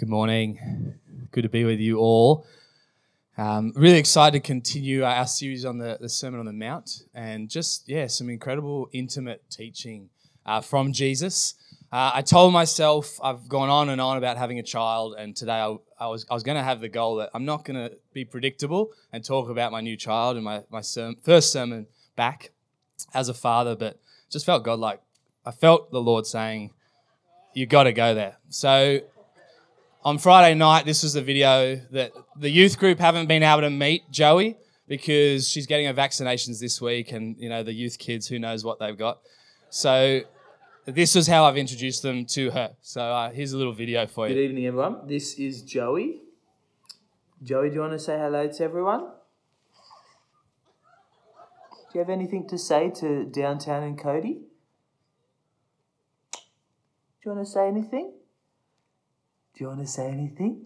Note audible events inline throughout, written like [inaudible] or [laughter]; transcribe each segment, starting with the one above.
Good morning. Good to be with you all. Um, really excited to continue our series on the, the Sermon on the Mount and just, yeah, some incredible, intimate teaching uh, from Jesus. Uh, I told myself I've gone on and on about having a child, and today I, I was, I was going to have the goal that I'm not going to be predictable and talk about my new child and my, my ser- first sermon back as a father, but just felt God like, I felt the Lord saying, You got to go there. So on Friday night, this was the video that the youth group haven't been able to meet Joey because she's getting her vaccinations this week, and you know the youth kids, who knows what they've got. So this is how I've introduced them to her. So uh, here's a little video for you. Good evening, everyone. This is Joey. Joey, do you want to say hello to everyone? Do you have anything to say to Downtown and Cody? Do you want to say anything? Do you want to say anything?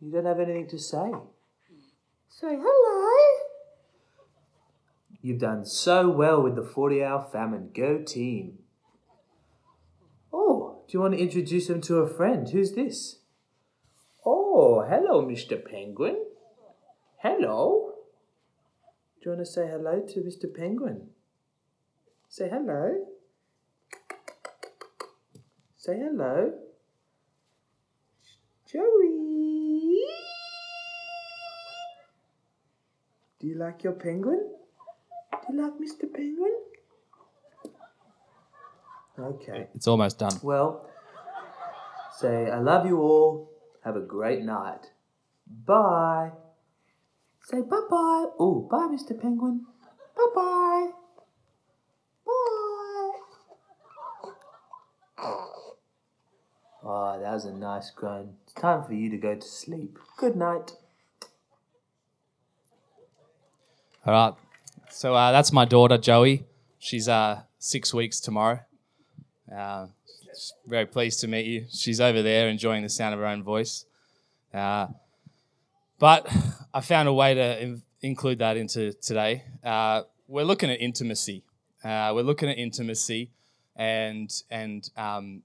You don't have anything to say. Say hello. You've done so well with the 40 hour famine. Go team. Oh, do you want to introduce him to a friend? Who's this? Oh, hello, Mr. Penguin. Hello. Do you want to say hello to Mr. Penguin? Say hello. Say hello. Joey. Do you like your penguin? Do you like Mr. Penguin? Okay. It's almost done. Well, say, I love you all. Have a great night. Bye. Say bye bye. Oh, bye, Mr. Penguin. Bye bye. Bye. Oh, that was a nice groan. It's time for you to go to sleep. Good night. All right. So uh, that's my daughter, Joey. She's uh, six weeks tomorrow. Uh, very pleased to meet you. She's over there enjoying the sound of her own voice. Uh, but I found a way to in- include that into today. Uh, we're looking at intimacy. Uh, we're looking at intimacy, and and um,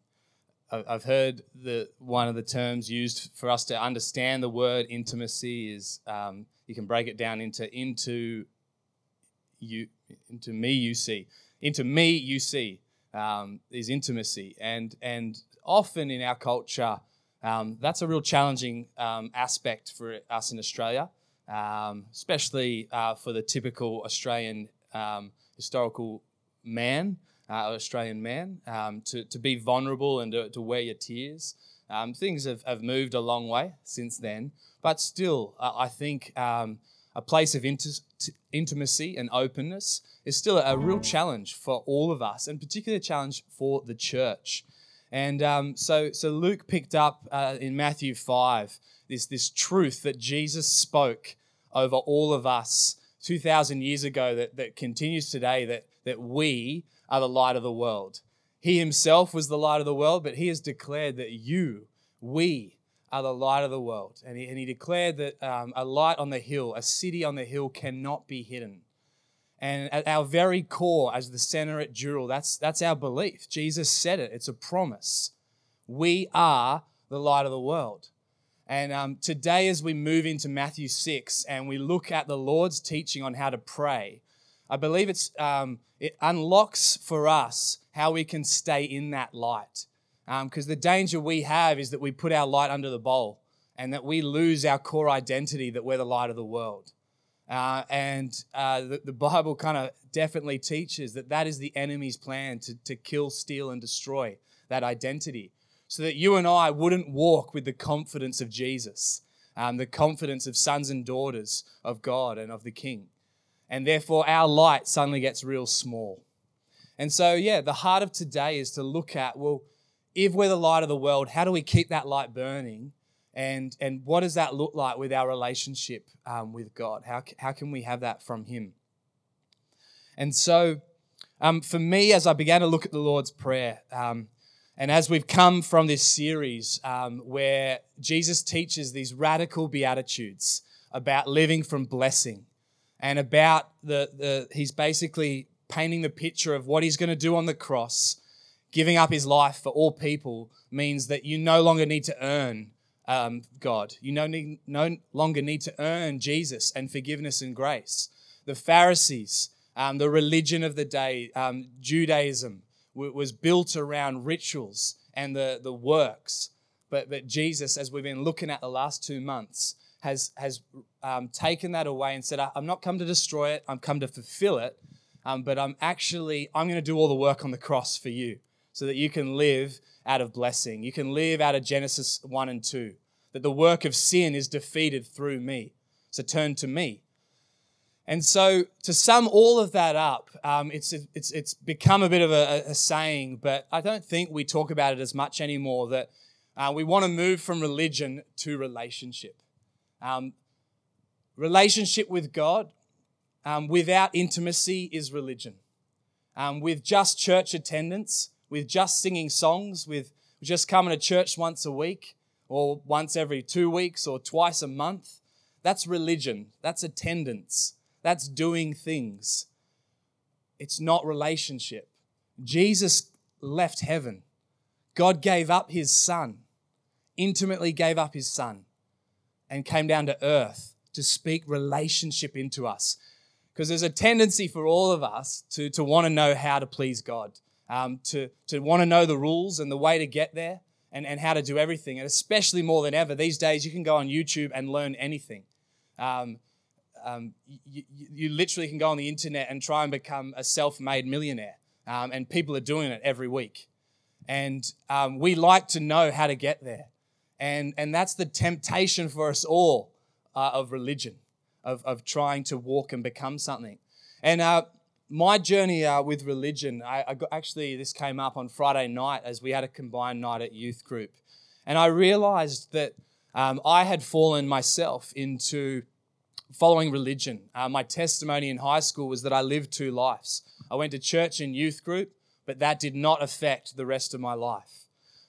I've heard the one of the terms used for us to understand the word intimacy is um, you can break it down into into you into me you see. Into me you see um, is intimacy. And and often in our culture um, that's a real challenging um, aspect for us in Australia um, especially uh, for the typical Australian um, historical man uh, Australian man um, to, to be vulnerable and to, to wear your tears um, things have, have moved a long way since then but still uh, I think um, a place of t- intimacy and openness is still a real challenge for all of us, and particularly a challenge for the church. And um, so, so Luke picked up uh, in Matthew five this this truth that Jesus spoke over all of us two thousand years ago that that continues today. That that we are the light of the world. He himself was the light of the world, but he has declared that you, we, are the light of the world. And he, and he declared that um, a light on the hill, a city on the hill, cannot be hidden. And at our very core, as the center at Dural, that's, that's our belief. Jesus said it, it's a promise. We are the light of the world. And um, today, as we move into Matthew 6 and we look at the Lord's teaching on how to pray, I believe it's, um, it unlocks for us how we can stay in that light because the danger we have is that we put our light under the bowl and that we lose our core identity that we're the light of the world. Uh, and uh, the, the Bible kind of definitely teaches that that is the enemy's plan to, to kill, steal, and destroy that identity so that you and I wouldn't walk with the confidence of Jesus, um, the confidence of sons and daughters of God and of the King. And therefore, our light suddenly gets real small. And so, yeah, the heart of today is to look at, well, if we're the light of the world, how do we keep that light burning? And, and what does that look like with our relationship um, with God? How, how can we have that from Him? And so, um, for me, as I began to look at the Lord's Prayer, um, and as we've come from this series um, where Jesus teaches these radical beatitudes about living from blessing and about the, the he's basically painting the picture of what he's going to do on the cross giving up his life for all people means that you no longer need to earn um, God. You no, need, no longer need to earn Jesus and forgiveness and grace. The Pharisees, um, the religion of the day, um, Judaism, w- was built around rituals and the, the works. But, but Jesus, as we've been looking at the last two months, has, has um, taken that away and said, I'm not come to destroy it, I'm come to fulfill it, um, but I'm actually, I'm going to do all the work on the cross for you so that you can live out of blessing. You can live out of Genesis 1 and 2, that the work of sin is defeated through me. So turn to me. And so, to sum all of that up, um, it's, it's, it's become a bit of a, a, saying, but I don't think we talk about it as much anymore that uh, we want to move from religion to relationship. Um, relationship with God um, without intimacy is religion. Um, with just church attendance, with just singing songs, with just coming to church once a week or once every two weeks or twice a month, that's religion. That's attendance. That's doing things. It's not relationship. Jesus left heaven. God gave up his son, intimately gave up his son and came down to earth to speak relationship into us. Because there's a tendency for all of us to, to want to know how to please God, um, to, to want to know the rules and the way to get there and, and how to do everything. And especially more than ever, these days you can go on YouTube and learn anything. Um, um, you, you, literally can go on the internet and try and become a self made millionaire. Um, and people are doing it every week. And um, we like to know how to get there. And, and that's the temptation for us all uh, of religion, of, of trying to walk and become something. And uh, my journey uh, with religion, I, I got, actually, this came up on Friday night as we had a combined night at youth group. And I realized that um, I had fallen myself into following religion. Uh, my testimony in high school was that I lived two lives. I went to church and youth group, but that did not affect the rest of my life.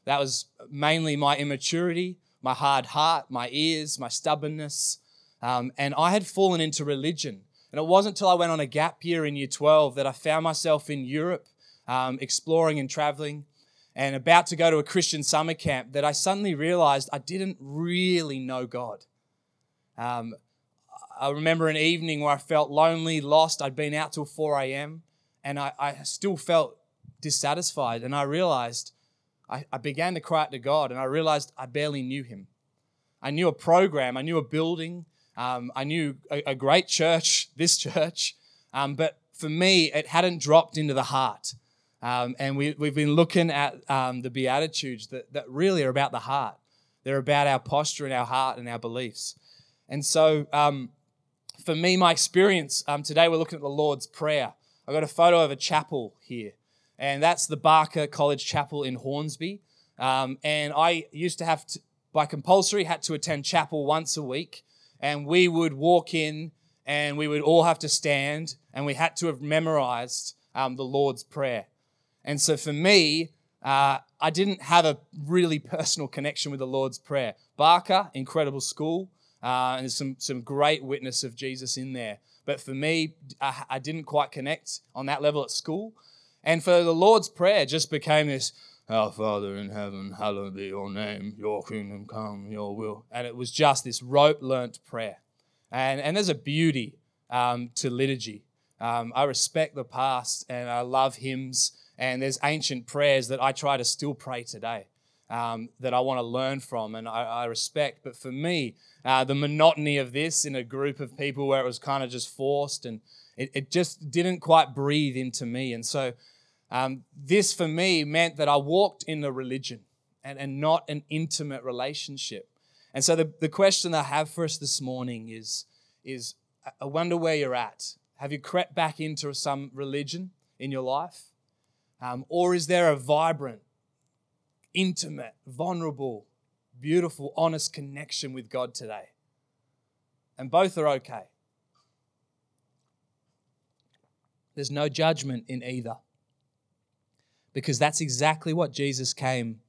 That was mainly my immaturity, my hard heart, my ears, my stubbornness. Um, and I had fallen into religion. And it wasn't until I went on a gap year in year 12 that I found myself in Europe, um, exploring and traveling, and about to go to a Christian summer camp that I suddenly realized I didn't really know God. Um, I remember an evening where I felt lonely, lost. I'd been out till 4 a.m. and I, I still felt dissatisfied. And I realized I, I began to cry out to God and I realized I barely knew Him. I knew a program, I knew a building, um, I knew a, a, great church, [laughs] this church, um, but for me, it hadn't dropped into the heart. Um, and we, we've been looking at um, the Beatitudes that, that really are about the heart. They're about our posture and our heart and our beliefs. And so, um, for me, my experience um, today, we're looking at the Lord's Prayer. I've got a photo of a chapel here and that's the Barker College Chapel in Hornsby. Um, and I used to have to, by compulsory, had to attend chapel once a week, and we would walk in, and we would all have to stand, and we had to have memorized um, the Lord's Prayer. And so for me, uh, I didn't have a really personal connection with the Lord's Prayer. Barker, incredible school, uh, and there's some, some great witness of Jesus in there. But for me, I, I didn't quite connect on that level at school. And for the Lord's Prayer just became this, Our Father in heaven, hallowed be your name, your kingdom come, your will. And it was just this rote learnt prayer. And, and there's a beauty um, to liturgy. Um, I respect the past and I love hymns, and there's ancient prayers that I try to still pray today. Um, that I want to learn from and I, I respect. But for me, uh, the monotony of this in a group of people where it was kind of just forced and it, it just didn't quite breathe into me. And so um, this for me meant that I walked in a religion and, and not an intimate relationship. And so the, the question I have for us this morning is, is I wonder where you're at. Have you crept back into some religion in your life? Um, or is there a vibrant, intimate, vulnerable, beautiful, honest connection with God today? And both are okay. There's no judgment in either because that's exactly what Jesus came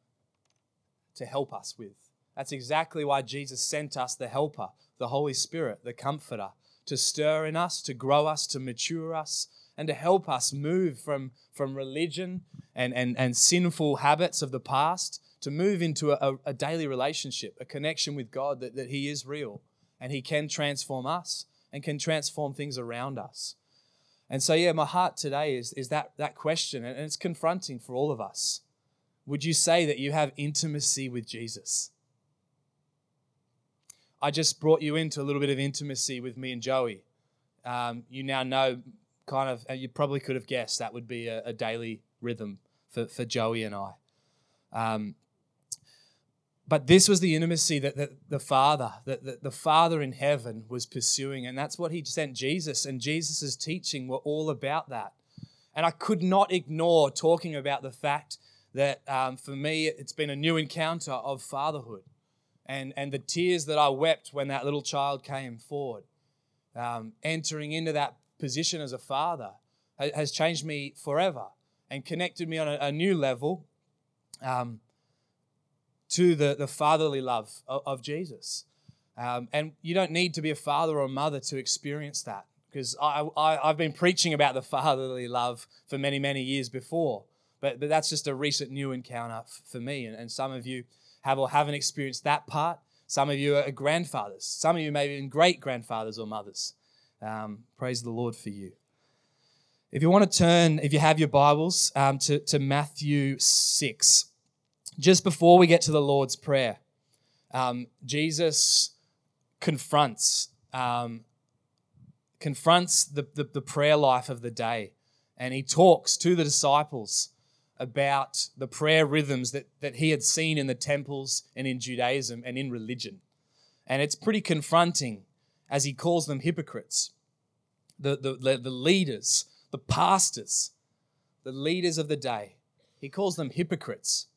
to help us with. That's exactly why Jesus sent us the helper, the Holy Spirit, the comforter, to stir in us, to grow us, to mature us, and to help us move from, from religion and, and, and sinful habits of the past to move into a, a daily relationship, a connection with God that, that He is real and He can transform us and can transform things around us. And so, yeah, my heart today is, is that, that question, and it's confronting for all of us. Would you say that you have intimacy with Jesus? I just brought you into a little bit of intimacy with me and Joey. Um, you now know, kind of, you probably could have guessed that would be a, a daily rhythm for, for Joey and I. Um, but this was the intimacy that, that the Father, that, that the Father in heaven was pursuing. And that's what He sent Jesus. And Jesus' teaching were all about that. And I could not ignore talking about the fact that um, for me, it's been a new encounter of fatherhood. And, and the tears that I wept when that little child came forward, um, entering into that position as a father, has changed me forever and connected me on a, a new level. Um, to the, the fatherly love of, of Jesus. Um, and you don't need to be a father or a mother to experience that because I, I, have been preaching about the fatherly love for many, many years before. But, but that's just a recent new encounter f- for me. And, and some of you have or haven't experienced that part. Some of you are grandfathers. Some of you may be great grandfathers or mothers. Um, praise the Lord for you. If you want to turn, if you have your Bibles, um, to, to Matthew 6 just before we get to the Lord's Prayer, um, Jesus confronts um, confronts the, the, the prayer life of the day, and he talks to the disciples about the prayer rhythms that, that he had seen in the temples and in Judaism and in religion. And it's pretty confronting as he calls them hypocrites. The, the, the leaders, the pastors, the leaders of the day, he calls them hypocrites.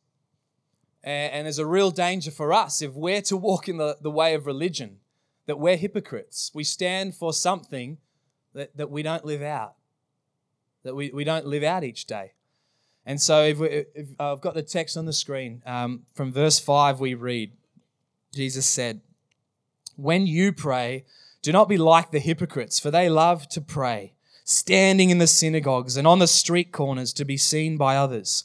And, and there's a real danger for us if we're to walk in the, the way of religion, that we're hypocrites. We stand for something that, that we don't live out, that we, we don't live out each day. And so if, we, if uh, I've got the text on the screen, um, from verse 5 we read, Jesus said, When you pray, do not be like the hypocrites, for they love to pray, standing in the synagogues and on the street corners to be seen by others.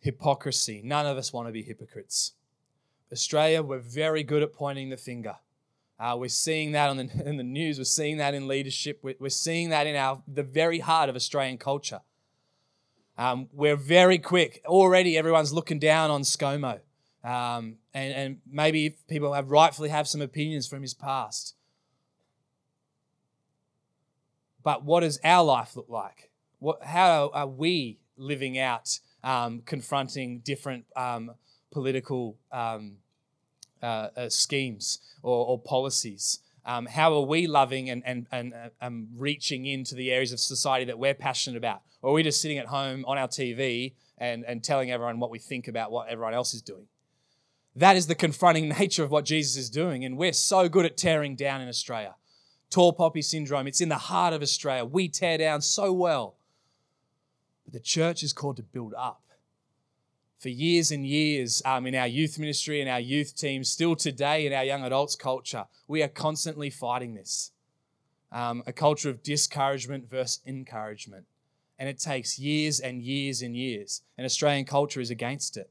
hypocrisy. None of us want to be hypocrites. Australia, we're very good at pointing the finger. Uh, we're seeing that on the, [laughs] in the news. We're seeing that in leadership. We're, we're seeing that in our the very heart of Australian culture. Um, we're very quick. Already, everyone's looking down on ScoMo, um, and, and maybe people have rightfully have some opinions from his past. But what does our life look like? What, how are we living out um, confronting different um, political um, uh, uh, schemes or, or policies? Um, how are we loving and, and, and uh, um, reaching into the areas of society that we're passionate about? Or are we just sitting at home on our TV and, and telling everyone what we think about what everyone else is doing? That is the confronting [laughs] nature of what Jesus is doing. And we're so good at tearing down in Australia. Tall poppy syndrome, it's in the heart of Australia. We tear down so well. But the church is called to build up for years and years um, in our youth ministry and our youth team, still today in our young adults culture, we are constantly fighting this um, a culture of discouragement versus encouragement. And it takes years and years and years. And Australian culture is against it.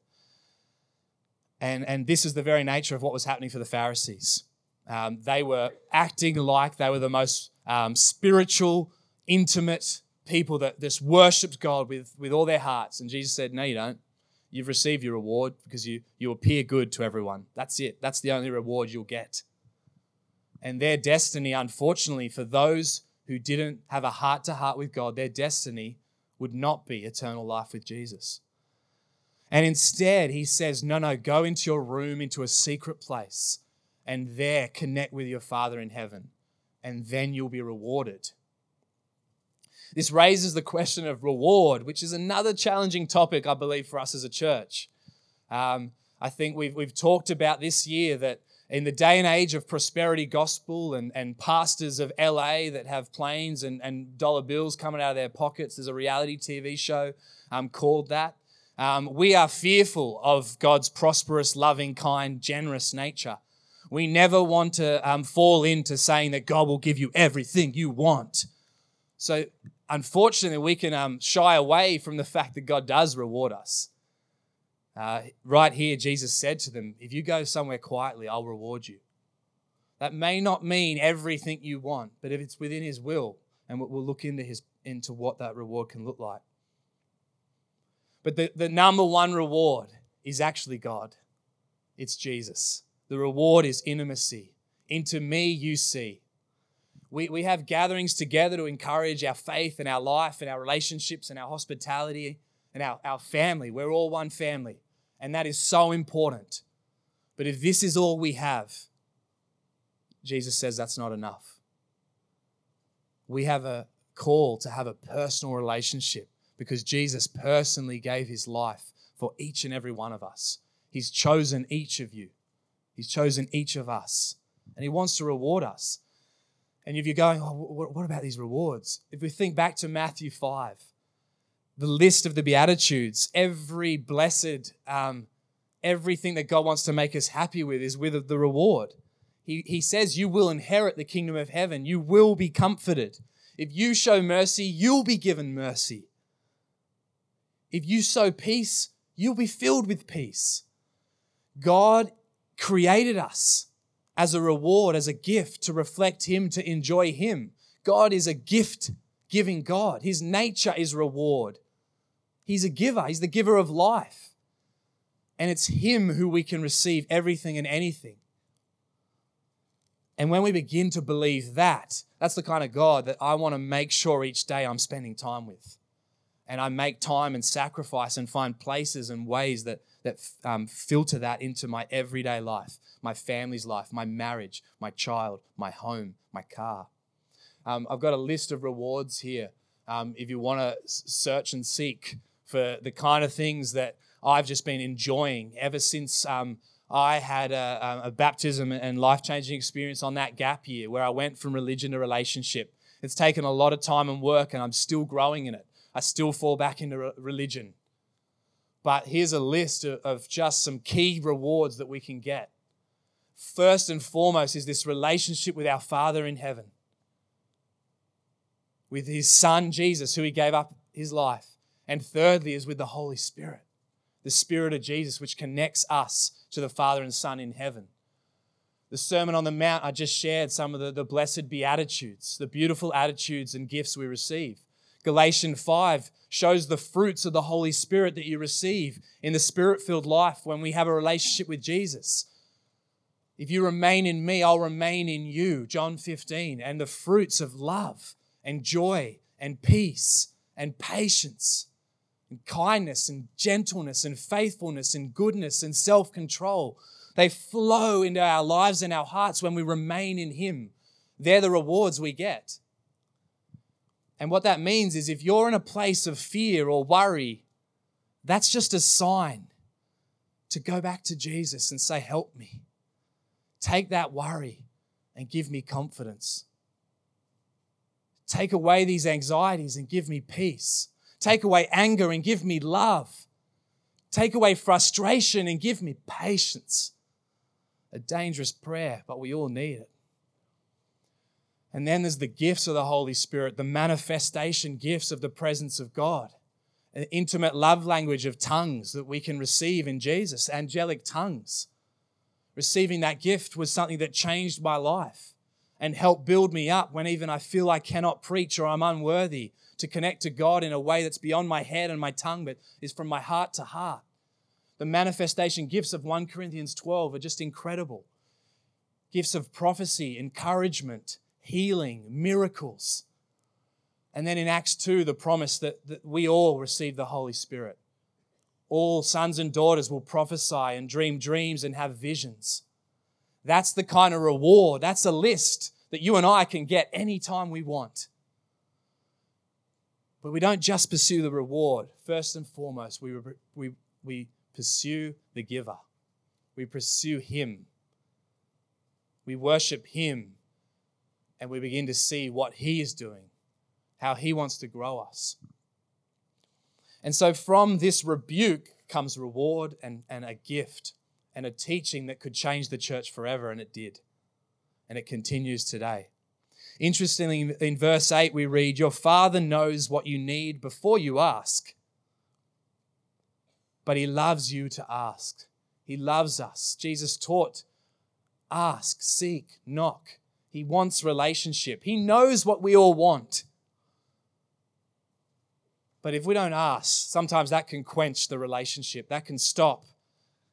And, and this is the very nature of what was happening for the Pharisees. Um, they were acting like they were the most um, spiritual, intimate people that just worshipped God with, with all their hearts. And Jesus said, No, you don't. You've received your reward because you, you appear good to everyone. That's it. That's the only reward you'll get. And their destiny, unfortunately, for those who didn't have a heart to heart with God, their destiny would not be eternal life with Jesus. And instead, he says, No, no, go into your room, into a secret place, and there connect with your Father in heaven, and then you'll be rewarded. This raises the question of reward, which is another challenging topic, I believe, for us as a church. Um, I think we've, we've talked about this year that in the day and age of prosperity gospel and, and pastors of LA that have planes and, and dollar bills coming out of their pockets, there's a reality TV show um, called that. Um, we are fearful of God's prosperous, loving, kind, generous nature. We never want to um, fall into saying that God will give you everything you want. So, unfortunately, we can um, shy away from the fact that God does reward us. Uh, right here, Jesus said to them, If you go somewhere quietly, I'll reward you. That may not mean everything you want, but if it's within His will, and we'll look into, his, into what that reward can look like. But the, the number one reward is actually God, it's Jesus. The reward is intimacy. Into me, you see. We, we have gatherings together to encourage our faith and our life and our relationships and our hospitality and our, our family. We're all one family. And that is so important. But if this is all we have, Jesus says that's not enough. We have a call to have a personal relationship because Jesus personally gave his life for each and every one of us. He's chosen each of you, He's chosen each of us, and He wants to reward us. And if you're going, oh, what about these rewards? If we think back to Matthew 5, the list of the Beatitudes, every blessed, um, everything that God wants to make us happy with is with the reward. He, he says, You will inherit the kingdom of heaven. You will be comforted. If you show mercy, you'll be given mercy. If you sow peace, you'll be filled with peace. God created us as a reward, as a gift to reflect Him, to enjoy Him. God is a gift giving God. His nature is reward. He's a giver, He's the giver of life. And it's Him who we can receive everything and anything. And when we begin to believe that, that's the kind of God that I want to make sure each day I'm spending time with. And I make time and sacrifice and find places and ways that, that um, filter that into my everyday life, my family's life, my marriage, my child, my home, my car. Um, I've got a list of rewards here. Um, if you want to search and seek for the kind of things that I've just been enjoying ever since um, I had a, a baptism and life changing experience on that gap year where I went from religion to relationship. It's taken a lot of time and work, and I'm still growing in it. I still fall back into religion. But here's a list of just some key rewards that we can get. First and foremost is this relationship with our Father in heaven, with His Son Jesus, who He gave up His life. And thirdly is with the Holy Spirit, the Spirit of Jesus, which connects us to the Father and Son in heaven. The Sermon on the Mount, I just shared some of the, the blessed beatitudes, the beautiful attitudes and gifts we receive. Galatians 5 shows the fruits of the Holy Spirit that you receive in the spirit filled life when we have a relationship with Jesus. If you remain in me, I'll remain in you. John 15. And the fruits of love and joy and peace and patience and kindness and gentleness and faithfulness and goodness and self control. They flow into our lives and our hearts when we remain in Him. They're the rewards we get. And what that means is if you're in a place of fear or worry, that's just a sign to go back to Jesus and say, Help me. Take that worry and give me confidence. Take away these anxieties and give me peace. Take away anger and give me love. Take away frustration and give me patience. A dangerous prayer, but we all need it. And then there's the gifts of the Holy Spirit, the manifestation gifts of the presence of God, an intimate love language of tongues that we can receive in Jesus, angelic tongues. Receiving that gift was something that changed my life and helped build me up when even I feel I cannot preach or I'm unworthy to connect to God in a way that's beyond my head and my tongue, but is from my heart to heart. The manifestation gifts of 1 Corinthians 12 are just incredible. Gifts of prophecy, encouragement, healing, miracles. And then in Acts 2, the promise that, that we all receive the Holy Spirit. All sons and daughters will prophesy and dream dreams and have visions. That's the kind of reward, that's a list that you and I can get anytime we want. But we don't just pursue the reward. First and foremost, we, we, we pursue the giver. We pursue Him. We worship Him and we begin to see what He is doing, how He wants to grow us. And so from this rebuke comes reward and, and a gift and a teaching that could change the church forever, and it did. And it continues today. Interestingly, in verse 8, we read, Your Father knows what you need before you ask, but He loves you to ask. He loves us. Jesus taught ask, seek, knock. He wants relationship. He knows what we all want. But if we don't ask, sometimes that can quench the relationship, that can stop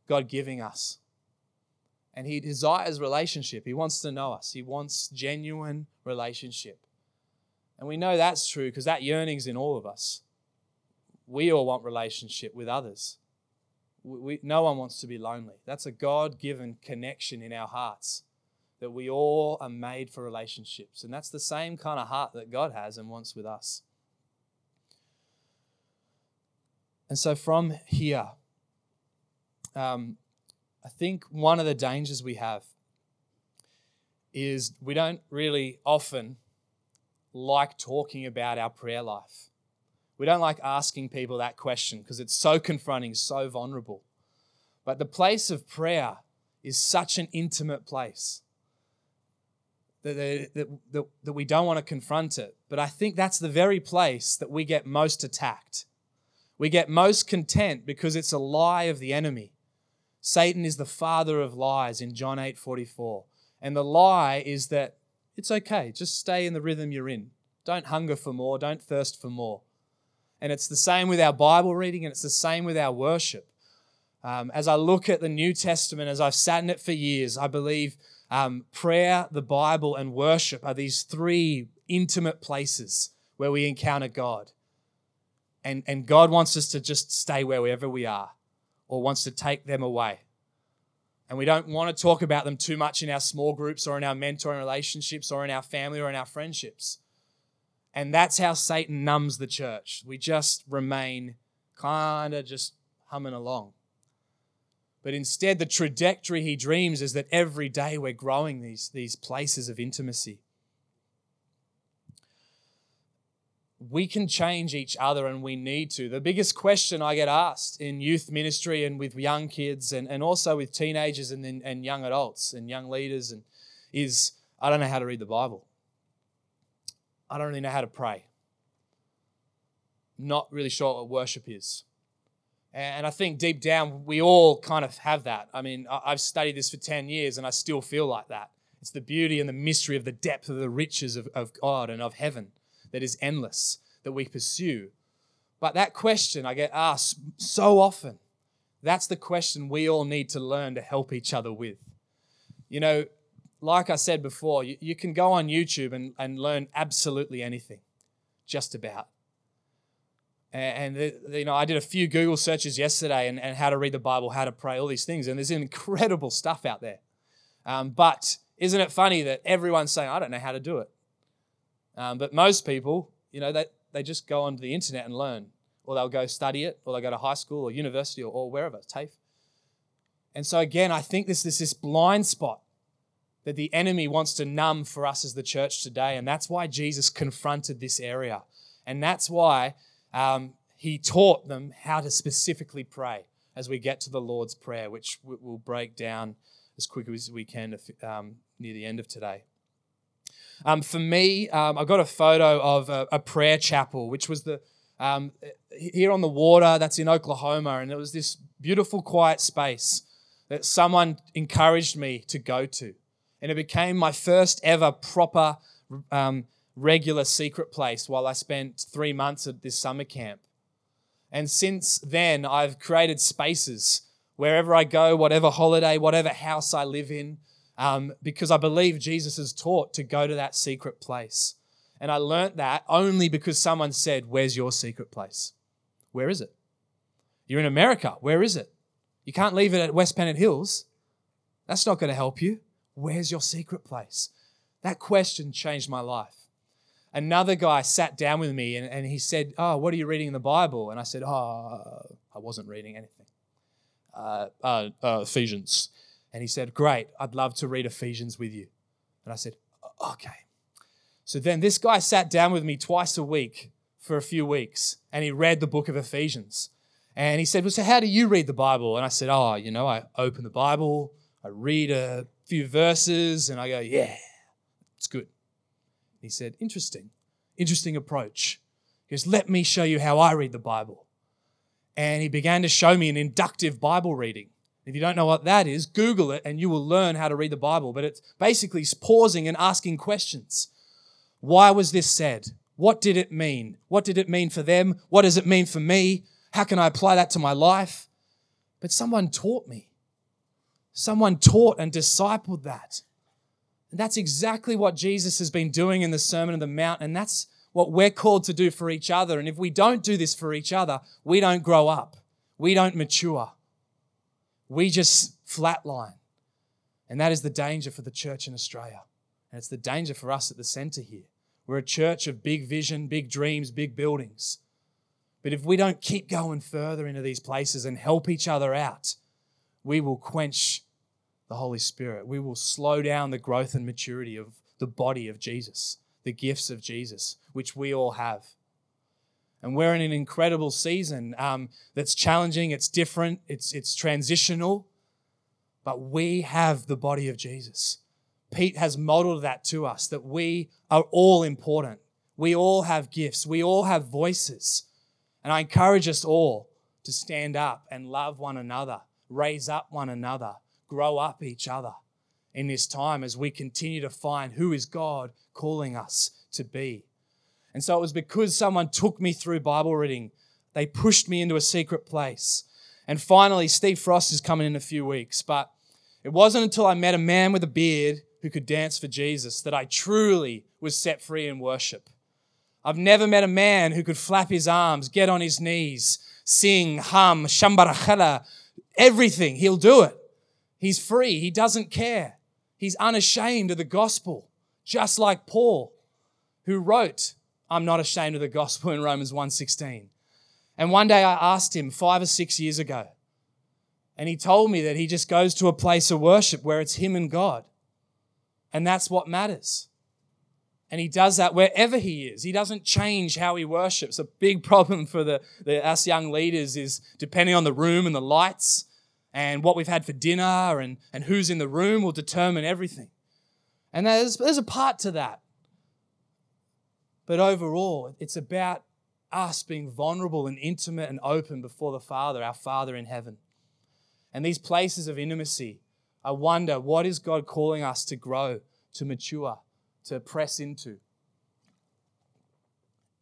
God giving us. And He desires relationship. He wants to know us, He wants genuine relationship. And we know that's true because that yearning's in all of us. We all want relationship with others. We, no one wants to be lonely. That's a God given connection in our hearts that we all are made for relationships. And that's the same kind of heart that God has and wants with us. And so from here, um, I think one of the dangers we have is we don't really often like talking about our prayer life. We don't like asking people that question because it's so confronting, so vulnerable. But the place of prayer is such an intimate place that, that, that, that we don't want to confront it. But I think that's the very place that we get most attacked. We get most content because it's a lie of the enemy. Satan is the father of lies in John 8 44. And the lie is that it's okay, just stay in the rhythm you're in. Don't hunger for more, don't thirst for more. And it's the same with our Bible reading, and it's the same with our worship. Um, as I look at the New Testament, as I've sat in it for years, I believe um, prayer, the Bible, and worship are these three intimate places where we encounter God. And, and God wants us to just stay wherever we are or wants to take them away. And we don't want to talk about them too much in our small groups or in our mentoring relationships or in our family or in our friendships. And that's how Satan numbs the church. We just remain kind of just humming along. But instead, the trajectory he dreams is that every day we're growing these, these places of intimacy. we can change each other and we need to. The biggest question I get asked in youth ministry and with young kids and, and also with teenagers and, and young adults and young leaders and is I don't know how to read the Bible. I don't really know how to pray. Not really sure what worship is. And I think deep down, we all kind of have that. I mean, I've studied this for 10 years and I still feel like that. It's the beauty and the mystery of the depth of the riches of, of God and of heaven that is endless that we pursue. But that question I get asked so often, that's the question we all need to learn to help each other with. You know, like I said before, you, you can go on YouTube and, and learn absolutely anything, just about. And, and, you know, I did a few Google searches yesterday and, and how to read the Bible, how to pray, all these things, and there's incredible stuff out there. Um, but isn't it funny that everyone's saying, I don't know how to do it? Um, but most people, you know, they, they just go onto the internet and learn, or they'll go study it, or they'll go to high school or university or, or wherever, TAFE. And so, again, I think this is this blind spot that the enemy wants to numb for us as the church today. And that's why Jesus confronted this area. And that's why um, he taught them how to specifically pray as we get to the Lord's Prayer, which we'll break down as quickly as we can um, near the end of today. Um, for me, um, I got a photo of a, a prayer chapel, which was the um, here on the water. That's in Oklahoma, and it was this beautiful, quiet space that someone encouraged me to go to, and it became my first ever proper, um, regular secret place. While I spent three months at this summer camp, and since then, I've created spaces wherever I go, whatever holiday, whatever house I live in um, because I believe Jesus is taught to go to that secret place. And I learnt that only because someone said, Where's your secret place? Where is it? You're in America. Where is it? You can't leave it at West Pennant Hills. That's not going to help you. Where's your secret place? That question changed my life. Another guy sat down with me and, and he said, Oh, what are you reading in the Bible? And I said, Oh, I wasn't reading anything. Uh, uh, uh, Ephesians. And he said, Great, I'd love to read Ephesians with you. And I said, Okay. So then this guy sat down with me twice a week for a few weeks and he read the book of Ephesians. And he said, Well, so how do you read the Bible? And I said, Oh, you know, I open the Bible, I read a few verses, and I go, Yeah, it's good. He said, Interesting, interesting approach. He goes, Let me show you how I read the Bible. And he began to show me an inductive Bible reading. If you don't know what that is, Google it and you will learn how to read the Bible. But it's basically pausing and asking questions. Why was this said? What did it mean? What did it mean for them? What does it mean for me? How can I apply that to my life? But someone taught me. Someone taught and discipled that. That's exactly what Jesus has been doing in the Sermon on the Mount. And that's what we're called to do for each other. And if we don't do this for each other, we don't grow up, we don't mature, we just flatline. And that is the danger for the church in Australia. And it's the danger for us at the center here. We're a church of big vision, big dreams, big buildings. But if we don't keep going further into these places and help each other out, we will quench the Holy Spirit. We will slow down the growth and maturity of the body of Jesus, the gifts of Jesus, which we all have. And we're in an incredible season um, that's challenging, it's different, it's, it's transitional, but we have the body of Jesus. Pete has modeled that to us that we are all important. We all have gifts, we all have voices. And I encourage us all to stand up and love one another, raise up one another, grow up each other in this time as we continue to find who is God calling us to be. And so it was because someone took me through Bible reading, they pushed me into a secret place. And finally, Steve Frost is coming in a few weeks. But it wasn't until I met a man with a beard who could dance for Jesus that I truly was set free in worship. I've never met a man who could flap his arms, get on his knees, sing, hum, shambarachala, everything. He'll do it. He's free. He doesn't care. He's unashamed of the gospel, just like Paul, who wrote, I'm not ashamed of the gospel in Romans 1:16. And one day I asked him 5 or 6 years ago, and he told me that he just goes to a place of worship where it's him and God. And that's what matters. And he does that wherever he is. He doesn't change how he worships. A big problem for the, the, us young leaders is depending on the room and the lights and what we've had for dinner and, and who's in the room will determine everything. And there's, there's a part to that. But overall, it's about us being vulnerable and intimate and open before the Father, our Father in heaven. And these places of intimacy, I wonder what is God calling us to grow, to mature? to press into.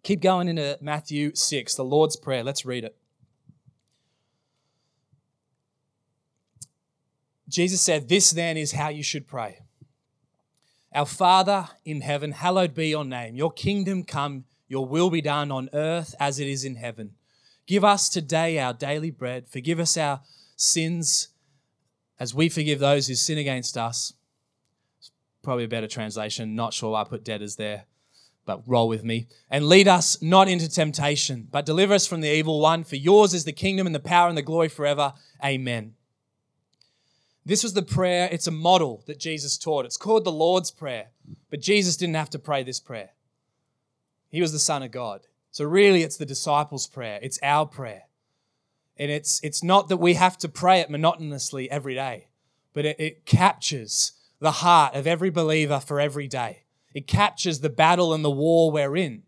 Keep going into Matthew 6, the Lord's Prayer. Let's read it. Jesus said, This then is how you should pray. Our Father in heaven, hallowed be your name. Your kingdom come, your will be done on earth as it is in heaven. Give us today our daily bread. Forgive us our sins as we forgive those who sin against us probably a better translation. Not sure why I put debtors there, but roll with me. And lead us not into temptation, but deliver us from the evil one. For yours is the kingdom and the power and the glory forever. Amen. This was the prayer, it's a model that Jesus taught. It's called the Lord's Prayer, but Jesus didn't have to pray this prayer. He was the Son of God. So really, it's the disciples' prayer, it's our prayer. And it's, it's not that we have to pray it monotonously every day, but it, it captures the heart of every believer for every day. It captures the battle and the war we're in.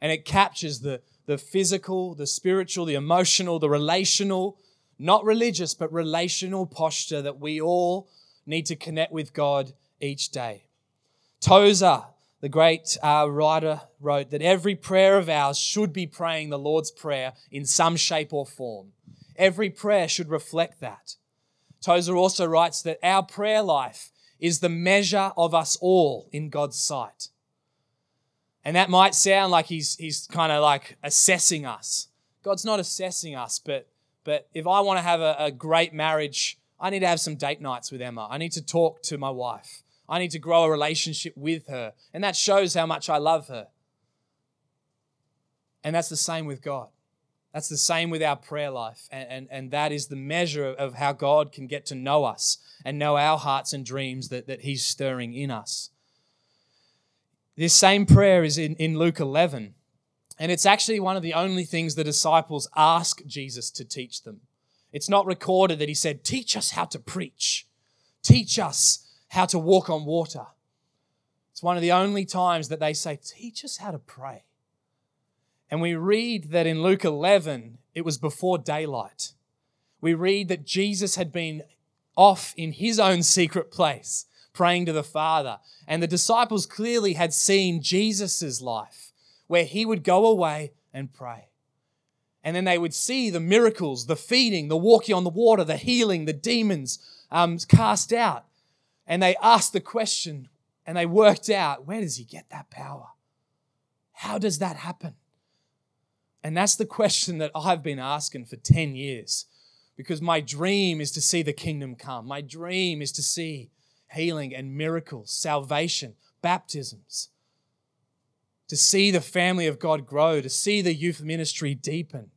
And it captures the, the physical, the spiritual, the emotional, the relational, not religious, but relational posture that we all need to connect with God each day. Tozer, the great uh, writer, wrote that every prayer of ours should be praying the Lord's Prayer in some shape or form. Every prayer should reflect that. Tozer also writes that our prayer life is the measure of us all in God's sight. And that might sound like he's, he's kind of like assessing us. God's not assessing us, but, but if I want to have a, a great marriage, I need to have some date nights with Emma. I need to talk to my wife. I need to grow a relationship with her. And that shows how much I love her. And that's the same with God. That's the same with our prayer life. And, and, and that is the measure of how God can get to know us and know our hearts and dreams that, that He's stirring in us. This same prayer is in, in Luke 11. And it's actually one of the only things the disciples ask Jesus to teach them. It's not recorded that He said, Teach us how to preach, teach us how to walk on water. It's one of the only times that they say, Teach us how to pray. And we read that in Luke 11, it was before daylight. We read that Jesus had been off in his own secret place praying to the Father. And the disciples clearly had seen Jesus' life where he would go away and pray. And then they would see the miracles, the feeding, the walking on the water, the healing, the demons um, cast out. And they asked the question and they worked out where does he get that power? How does that happen? And that's the question that I've been asking for 10 years because my dream is to see the kingdom come. My dream is to see healing and miracles, salvation, baptisms, to see the family of God grow, to see the youth ministry deepen.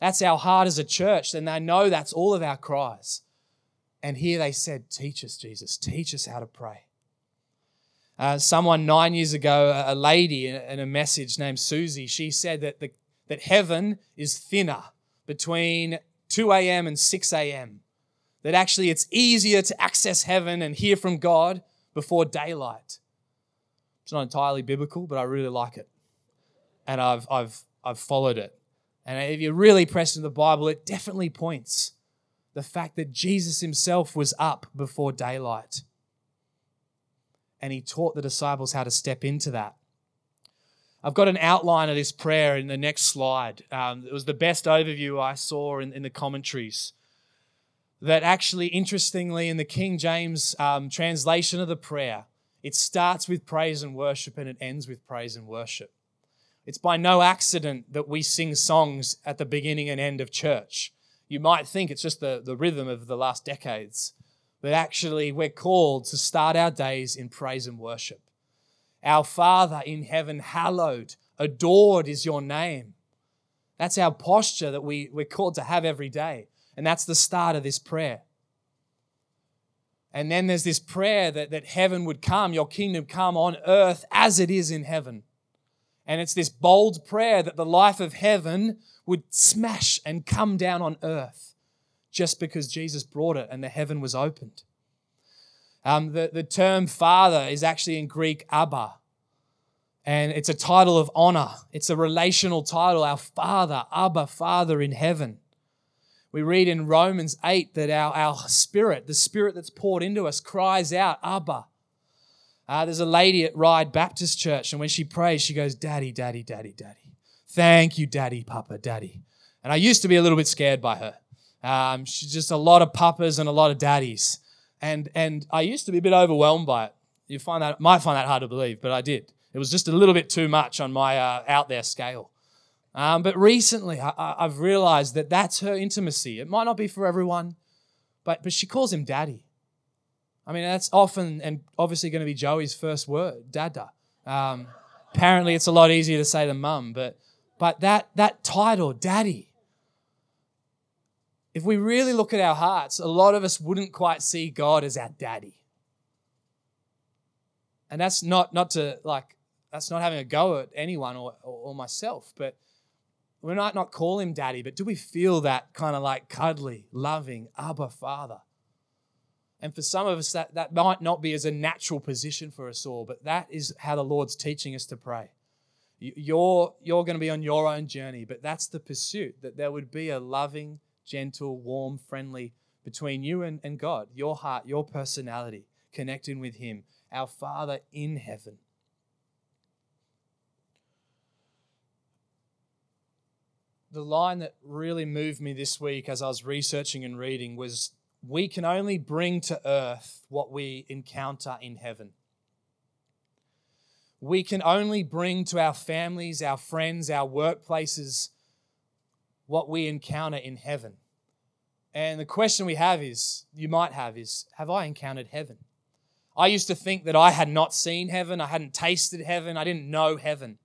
That's our heart as a church, and I know that's all of our cries. And here they said, Teach us, Jesus, teach us how to pray. Uh, someone nine years ago, a lady in a message named Susie, she said that the that heaven is thinner between 2 a.m. and 6 a.m. That actually it's easier to access heaven and hear from God before daylight. It's not entirely biblical, but I really like it. And I've, I've, I've followed it. And if you really press into the Bible, it definitely points the fact that Jesus himself was up before daylight. And he taught the disciples how to step into that. I've got an outline of this prayer in the next slide. Um, it was the best overview I saw in, in, the commentaries. That actually, interestingly, in the King James um, translation of the prayer, it starts with praise and worship and it ends with praise and worship. It's by no accident that we sing songs at the beginning and end of church. You might think it's just the, the rhythm of the last decades, but actually, we're called to start our days in praise and worship. Our Father in heaven, hallowed, adored is your name. That's our posture that we, we're called to have every day. And that's the start of this prayer. And then there's this prayer that, that heaven would come, your kingdom come on earth as it is in heaven. And it's this bold prayer that the life of heaven would smash and come down on earth just because Jesus brought it and the heaven was opened. Um, the, the term father is actually in Greek Abba, and it's a title of honor. It's a relational title, our Father, Abba, Father in heaven. We read in Romans 8 that our, our spirit, the spirit that's poured into us, cries out, Abba. Uh, there's a lady at Ryde Baptist Church, and when she prays, she goes, Daddy, Daddy, Daddy, Daddy. Thank you, Daddy, Papa, Daddy. And I used to be a little bit scared by her. Um, she's just a lot of papas and a lot of daddies and and I used to be a bit overwhelmed by it. You find that might find that hard to believe, but I did. It was just a little bit too much on my uh, out there scale. Um, but recently, I, have realized that that's her intimacy. It might not be for everyone, but but she calls him daddy. I mean, that's often and obviously going to be Joey's first word, dada. Um, apparently, it's a lot easier to say than mum, but but that that title, daddy, if we really look at our hearts, a lot of us wouldn't quite see God as our daddy. And that's not not to like that's not having a go at anyone or, or, or myself, but we might not call him daddy, but do we feel that kind of like cuddly, loving Abba Father? And for some of us, that, that might not be as a natural position for us all, but that is how the Lord's teaching us to pray. You're, you're going to be on your own journey, but that's the pursuit, that there would be a loving, gentle, warm, friendly between you and, and God, your heart, your personality, connecting with Him, our Father in heaven. The line that really moved me this week as I was researching and reading was We can only bring to earth what we encounter in heaven. We can only bring to our families, our friends, our workplaces, what we encounter in heaven. And the question we have is, you might have, is have I encountered heaven? I used to think that I had not seen heaven, I hadn't tasted heaven, I didn't know heaven.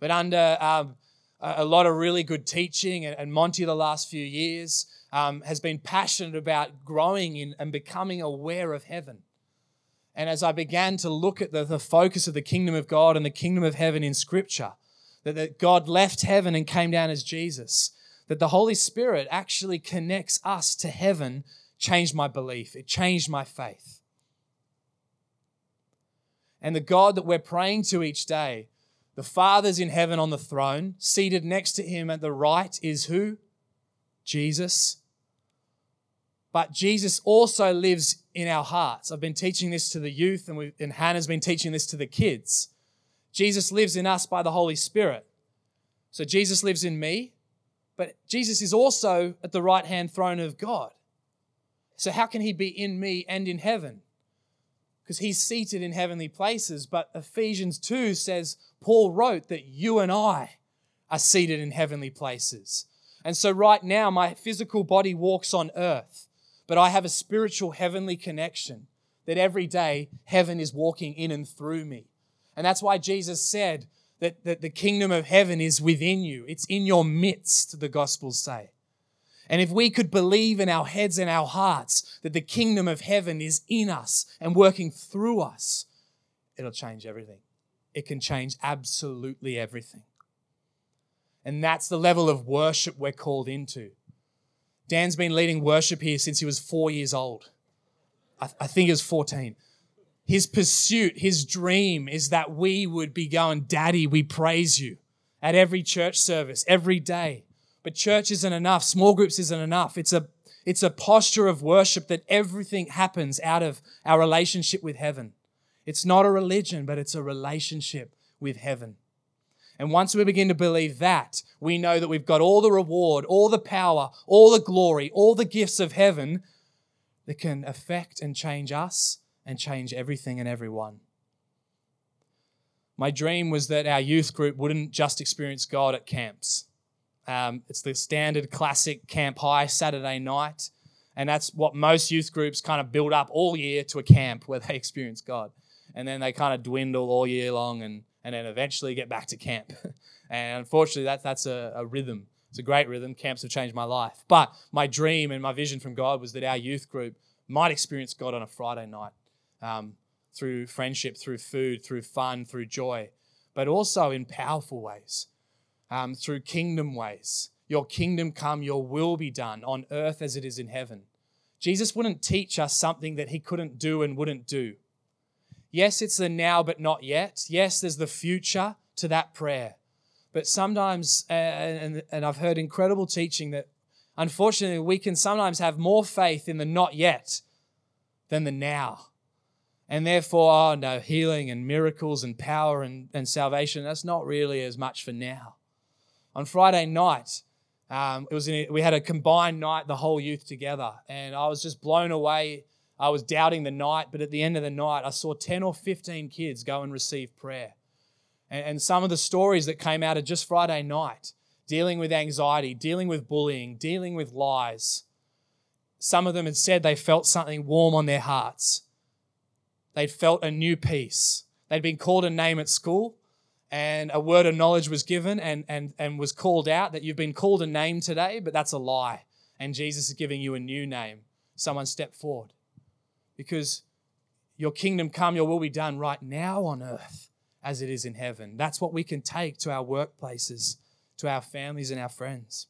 But under um, a, lot of really good teaching, and, and Monty the last few years um, has been passionate about growing in and becoming aware of heaven. And as I began to look at the, the focus of the kingdom of God and the kingdom of heaven in Scripture, that, that God left heaven and came down as Jesus, that the Holy Spirit actually connects us to heaven, changed my belief. It changed my faith. And the God that we're praying to each day, the Father's in heaven on the throne, seated next to him at the right is who? Jesus. But Jesus also lives in our hearts. I've been teaching this to the youth, and, and Hannah's been teaching this to the kids. Jesus lives in us by the Holy Spirit. So Jesus lives in me, but Jesus is also at the right hand throne of God. So, how can he be in me and in heaven? Because he's seated in heavenly places. But Ephesians 2 says, Paul wrote that you and I are seated in heavenly places. And so, right now, my physical body walks on earth but I have a spiritual heavenly connection that every day heaven is walking in and through me. And that's why Jesus said that, that the kingdom of heaven is within you, it's in your midst, the Gospels say. And if we could believe in our heads and our hearts that the kingdom of heaven is in us and working through us, it'll change everything. It can change absolutely everything. And that's the level of worship we're called into. Dan's been leading worship here since he was four years old. I, I think he was 14. His pursuit, his dream is that we would be going, Daddy, we praise you at every church service, every day. But church isn't enough. Small groups isn't enough. It's a, it's a posture of worship that everything happens out of our relationship with heaven. It's not a religion, but it's a relationship with heaven. And once we begin to believe that, we know that we've got all the reward, all the power, all the glory, all the gifts of heaven that can affect and change us and change everything and everyone. My dream was that our youth group wouldn't just experience God at camps. Um, it's the standard classic camp high Saturday night. And that's what most youth groups kind of build up all year to a camp where they [laughs] experience God. And then they kind of dwindle all year long and and then eventually get back to camp. [laughs] and unfortunately, that, that's a, a rhythm. It's a great rhythm. Camps have changed my life. But my dream and my vision from God was that our youth group might experience God on a Friday night um, through friendship, through food, through fun, through joy, but also in powerful ways, um, through kingdom ways. Your kingdom come, your will be done on earth as it is in heaven. Jesus wouldn't teach us something that he couldn't do and wouldn't do. Yes, it's the now but not yet. Yes, there's the future to that prayer. But sometimes, and, I've heard incredible teaching that unfortunately we can sometimes have more faith in the not yet than the now. And therefore, oh no, healing and miracles and power and, and salvation, that's not really as much for now. On Friday night, um, it was in, we had a combined night, the whole youth together, and I was just blown away I was doubting the night, but at the end of the night, I saw 10 or 15 kids go and receive prayer. And, some of the stories that came out of just Friday night, dealing with anxiety, dealing with bullying, dealing with lies. Some of them had said they felt something warm on their hearts. They'd felt a new peace. They'd been called a name at school, and a word of knowledge was given and, and, and was called out that you've been called a name today, but that's a lie. And Jesus is giving you a new name. Someone step forward because your kingdom come, your will be done right now on earth as it is in heaven. That's what we can take to our workplaces, to our families, and our friends.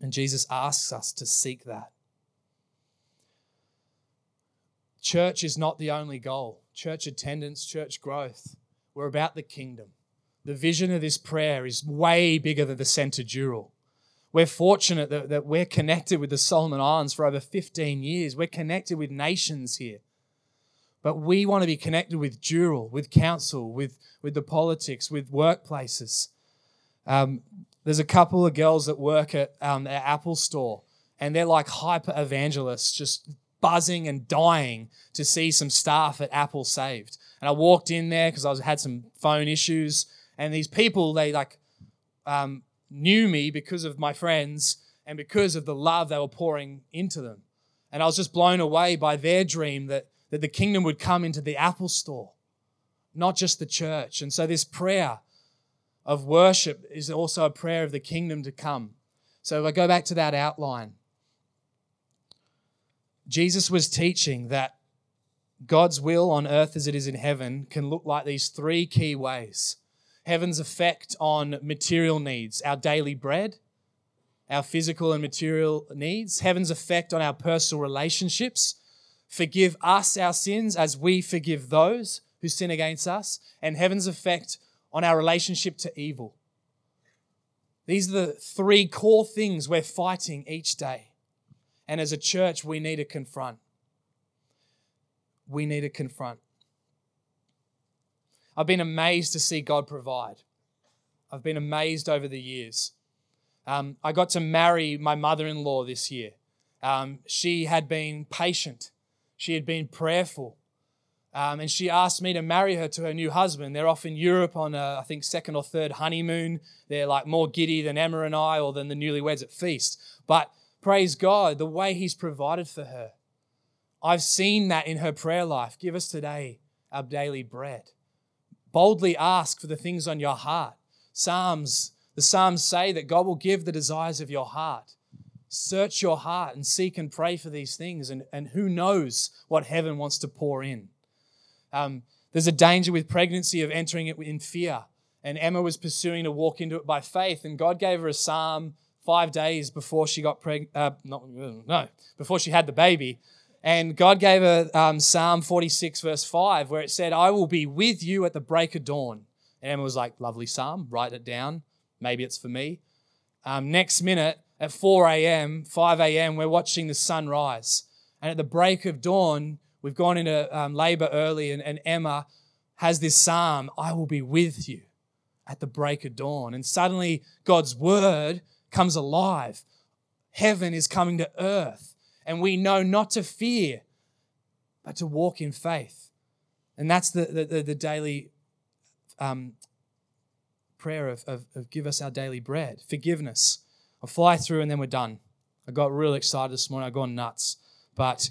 And Jesus asks us to seek that. Church is not the only goal. Church attendance, church growth. We're about the kingdom. The vision of this prayer is way bigger than the center jewel. We're fortunate that, that we're connected with the Solomon Islands for over 15 years. We're connected with nations here. But we want to be connected with Dural, with council, with, with the politics, with workplaces. Um, there's a couple of girls that work at um, the Apple store, and they're like hyper evangelists, just buzzing and dying to see some staff at Apple saved. And I walked in there because I had some phone issues, and these people, they like um, knew me because of my friends and because of the love they were pouring into them. And I was just blown away by their dream that, that the kingdom would come into the Apple store. not just the church. And so, this prayer of worship is also a prayer of the kingdom to come. So, if I go back to that outline, Jesus was teaching that God's will on earth as it is in heaven can look like these three key ways heaven's effect on material needs, our daily bread, our physical and material needs, heaven's effect on our personal relationships, forgive us our sins as we forgive those who sin against us, and heaven's effect on our relationship to evil. These are the three core things we're fighting each day. And as a church, we need to confront. We need to confront. I've been amazed to see God provide. I've been amazed over the years. Um, I got to marry my mother in law this year. Um, she had been patient, she had been prayerful. Um, and she asked me to marry her to her new husband. They're off in Europe on, a, I think, second or third honeymoon. They're like more giddy than Emma and I or than the newlyweds at Feast. But praise God, the way He's provided for her. I've seen that in her prayer life. Give us today our daily bread. Boldly ask for the things on your heart. Psalms, the Psalms say that God will give the desires of your heart. Search your heart and seek and pray for these things, and, and who knows what heaven wants to pour in. Um, there's a danger with pregnancy of entering it in fear. And Emma was pursuing to walk into it by faith, and God gave her a psalm five days before she got pregnant. Uh, not, no, before she had the baby. And God gave her um, Psalm 46, verse 5, where it said, I will be with you at the break of dawn. And Emma was like, Lovely Psalm, write it down. Maybe it's for me. Um, next minute, at 4 a.m., 5 a.m., we're watching the sun rise. And at the break of dawn, we've gone into um, labor early, and, and Emma has this psalm I will be with you at the break of dawn. And suddenly, God's word comes alive. Heaven is coming to earth and we know not to fear, but to walk in faith. And that's the, the, the daily um, prayer of, of, of give us our daily bread, forgiveness. I'll fly through and then we're done. I got real excited this morning. I've gone nuts. But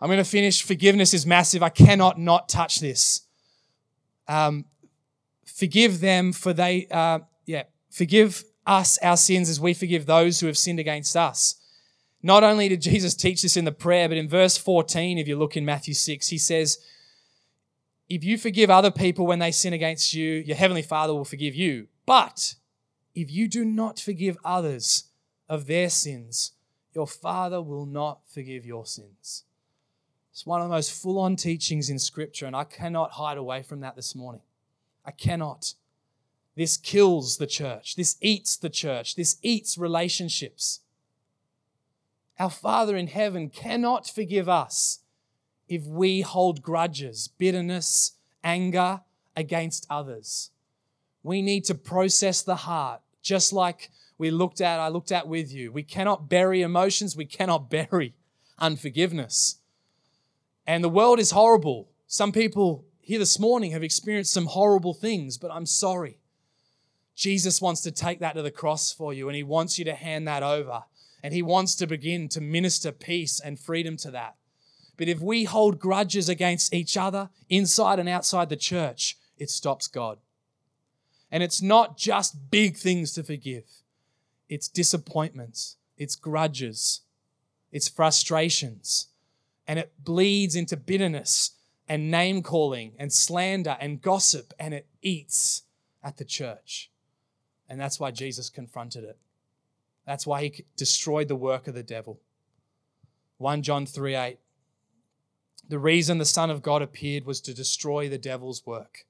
I'm going to finish. Forgiveness is massive. I cannot not touch this. Um, forgive them for they, uh, yeah, forgive us our sins as we forgive those who have sinned against us. Not only did Jesus teach this in the prayer, but in verse 14, if you look in Matthew 6, he says, If you forgive other people when they sin against you, your heavenly Father will forgive you. But if you do not forgive others of their sins, your Father will not forgive your sins. It's one of the most full on teachings in Scripture, and I cannot hide away from that this morning. I cannot. This kills the church. This eats the church. This eats relationships. Our Father in heaven cannot forgive us if we hold grudges, bitterness, anger against others. We need to process the heart, just like we looked at, I looked at with you. We cannot bury emotions, we cannot [laughs] bury unforgiveness. And the world is horrible. Some people here this morning have experienced some horrible things, but I'm sorry. Jesus wants to take that to the cross for you, and He wants you to hand that over. And He wants to begin to minister peace and freedom to that. But if we hold grudges against each other, inside and outside the church, it stops God. And it's not just big things to forgive, it's disappointments, it's grudges, it's frustrations, and it bleeds into bitterness and name calling and slander and gossip, and it eats at the church. And that's why Jesus confronted it. That's why he destroyed the work of the devil. 1 John 3 8. The reason the Son of God appeared was to destroy the devil's work.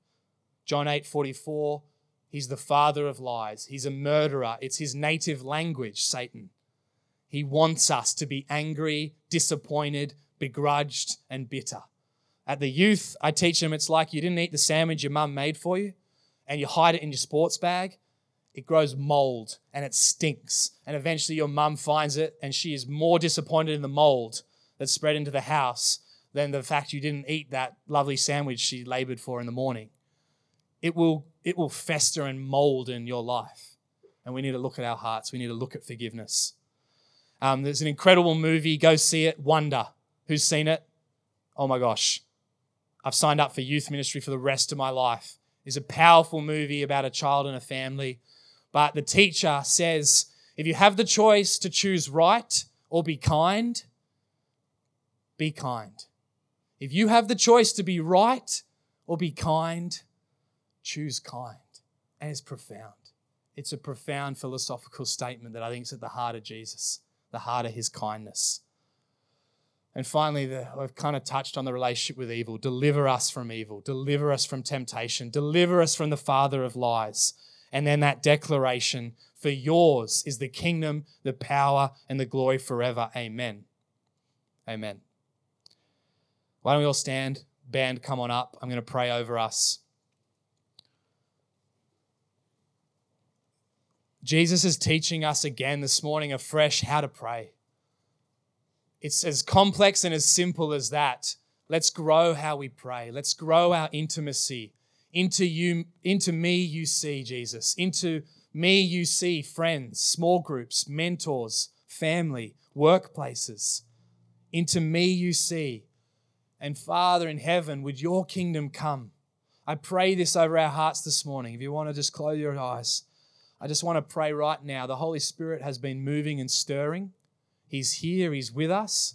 John 8 44. He's the father of lies. He's a murderer. It's his native language, Satan. He wants us to be angry, disappointed, begrudged, and bitter. At the youth, I teach them it's like you didn't eat the sandwich your mum made for you and you hide it in your sports bag it grows mold and it stinks. And eventually your mum finds it and she is more disappointed in the mold that spread into the house than the fact you didn't eat that lovely sandwich she labored for in the morning. It will, it will fester and mold in your life. And we need to look at our hearts. We need to look at forgiveness. Um, there's an incredible movie. Go see it. Wonder. Who's seen it? Oh my gosh. I've signed up for youth ministry for the rest of my life. It's a powerful movie about a child and a family. But the teacher says if you have the choice to choose right or be kind, be kind. If you have the choice to be right or be kind, choose kind. And it's profound. It's a profound philosophical statement that I think is at the heart of Jesus, the heart of his kindness. And finally, the, I've kind of touched on the relationship with evil. Deliver us from evil. Deliver us from temptation. Deliver us from the father of lies. And then that declaration for yours is the kingdom, the power, and the glory forever. Amen. Amen. Why don't we all stand? Band, come on up. I'm going to pray over us. Jesus is teaching us again this morning afresh how to pray. It's as complex and as simple as that. Let's grow how we pray. Let's grow our intimacy. Into you, into me you see Jesus. Into me you see friends, small groups, mentors, family, workplaces. Into me you see. And Father in heaven, would your kingdom come? I pray this over our hearts this morning. If you want to just close your eyes, I just want to pray right now. The Holy Spirit has been moving and stirring. He's here, He's with us.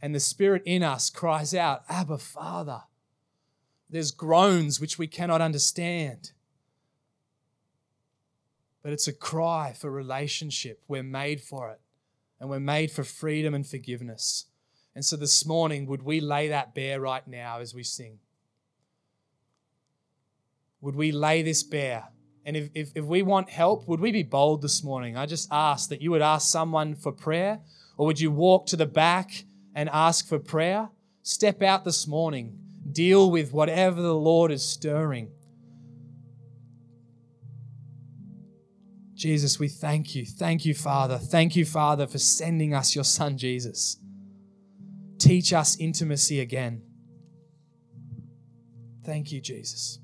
And the Spirit in us cries out, Abba, Father. There's groans which we cannot understand. But it's a cry for relationship. We're made for it. And we're made for freedom and forgiveness. And so this morning, would we lay that bare right now as we sing? Would we lay this bare? And if, if, if, we want help, would we be bold this morning? I just ask that you would ask someone for prayer, or would you walk to the back and ask for prayer? Step out this morning, deal with whatever the Lord is stirring. Jesus, we thank you. Thank you, Father. Thank you, Father, for sending us your Son, Jesus. Teach us intimacy again. Thank you, Jesus.